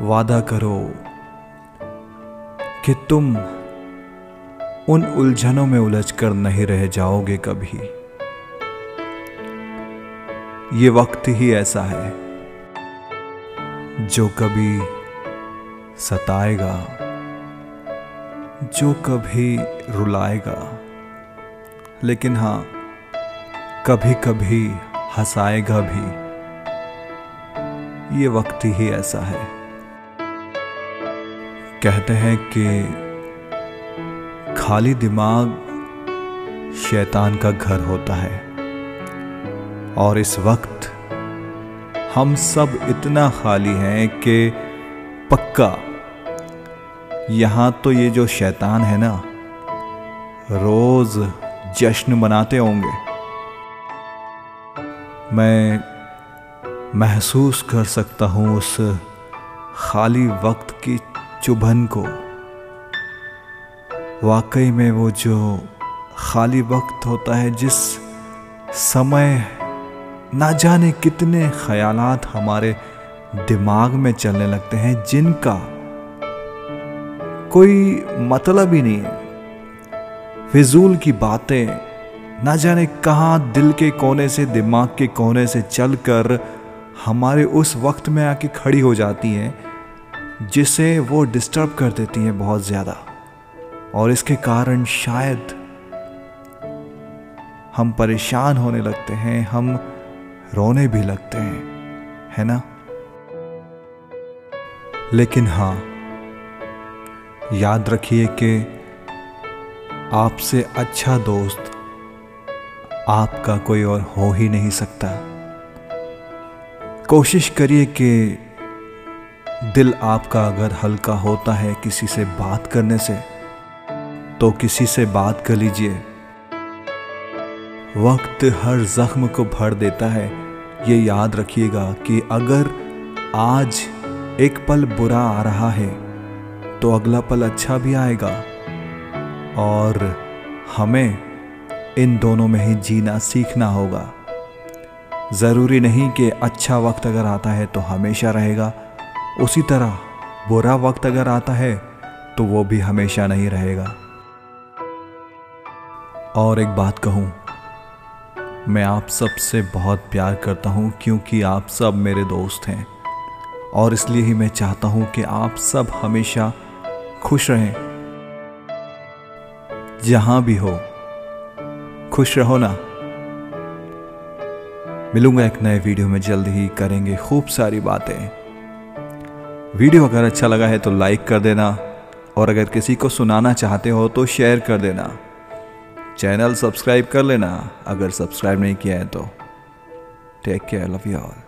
वादा करो कि तुम उन उलझनों में उलझ कर नहीं रह जाओगे कभी। ये वक्त ही ऐसा है जो कभी सताएगा, जो कभी रुलाएगा। लेकिन हाँ कभी कभी हंसाएगा भी। ये वक्त ही ऐसा है। कहते हैं कि खाली दिमाग शैतान का घर होता है। और इस वक्त हम सब इतना खाली हैं कि पक्का, यहाँ तो ये जो शैतान है ना, रोज जश्न मनाते होंगे। मैं महसूस कर सकता हूँ उस खाली वक्त की चुभन को। वाकई में वो जो खाली वक्त होता है, जिस समय ना जाने कितने ख्यालात हमारे दिमाग में चलने लगते हैं, जिनका कोई मतलब ही नहीं है। फिजूल की बातें, ना जाने कहाँ दिल के कोने से, दिमाग के कोने से चलकर हमारे उस वक्त में आके खड़ी हो जाती हैं जिसे वो डिस्टर्ब कर देती हैं बहुत ज़्यादा। और इसके कारण शायद हम परेशान होने लगते हैं, हम रोने भी लगते हैं, है ना? लेकिन हाँ याद रखिए कि आपसे अच्छा दोस्त आपका कोई और हो ही नहीं सकता। कोशिश करिए कि दिल आपका अगर हल्का होता है किसी से बात करने से तो किसी से बात कर लीजिए। वक्त हर जख्म को भर देता है। ये याद रखिएगा कि अगर आज एक पल बुरा आ रहा है तो अगला पल अच्छा भी आएगा। और हमें इन दोनों में ही जीना सीखना होगा। ज़रूरी नहीं कि अच्छा वक्त अगर आता है तो हमेशा रहेगा। उसी तरह बुरा वक्त अगर आता है तो वो भी हमेशा नहीं रहेगा। और एक बात कहूँ, मैं आप सबसे बहुत प्यार करता हूँ क्योंकि आप सब मेरे दोस्त हैं। और इसलिए ही मैं चाहता हूँ कि आप सब हमेशा खुश रहें। जहाँ भी हो, खुश रहो ना। मिलूँगा एक नए वीडियो में, जल्द ही करेंगे खूब सारी बातें। वीडियो अगर अच्छा लगा है तो लाइक कर देना और अगर किसी को सुनाना चाहते हो तो शेयर कर देना। चैनल सब्सक्राइब कर लेना अगर सब्सक्राइब नहीं किया है तो। Take care, love you all.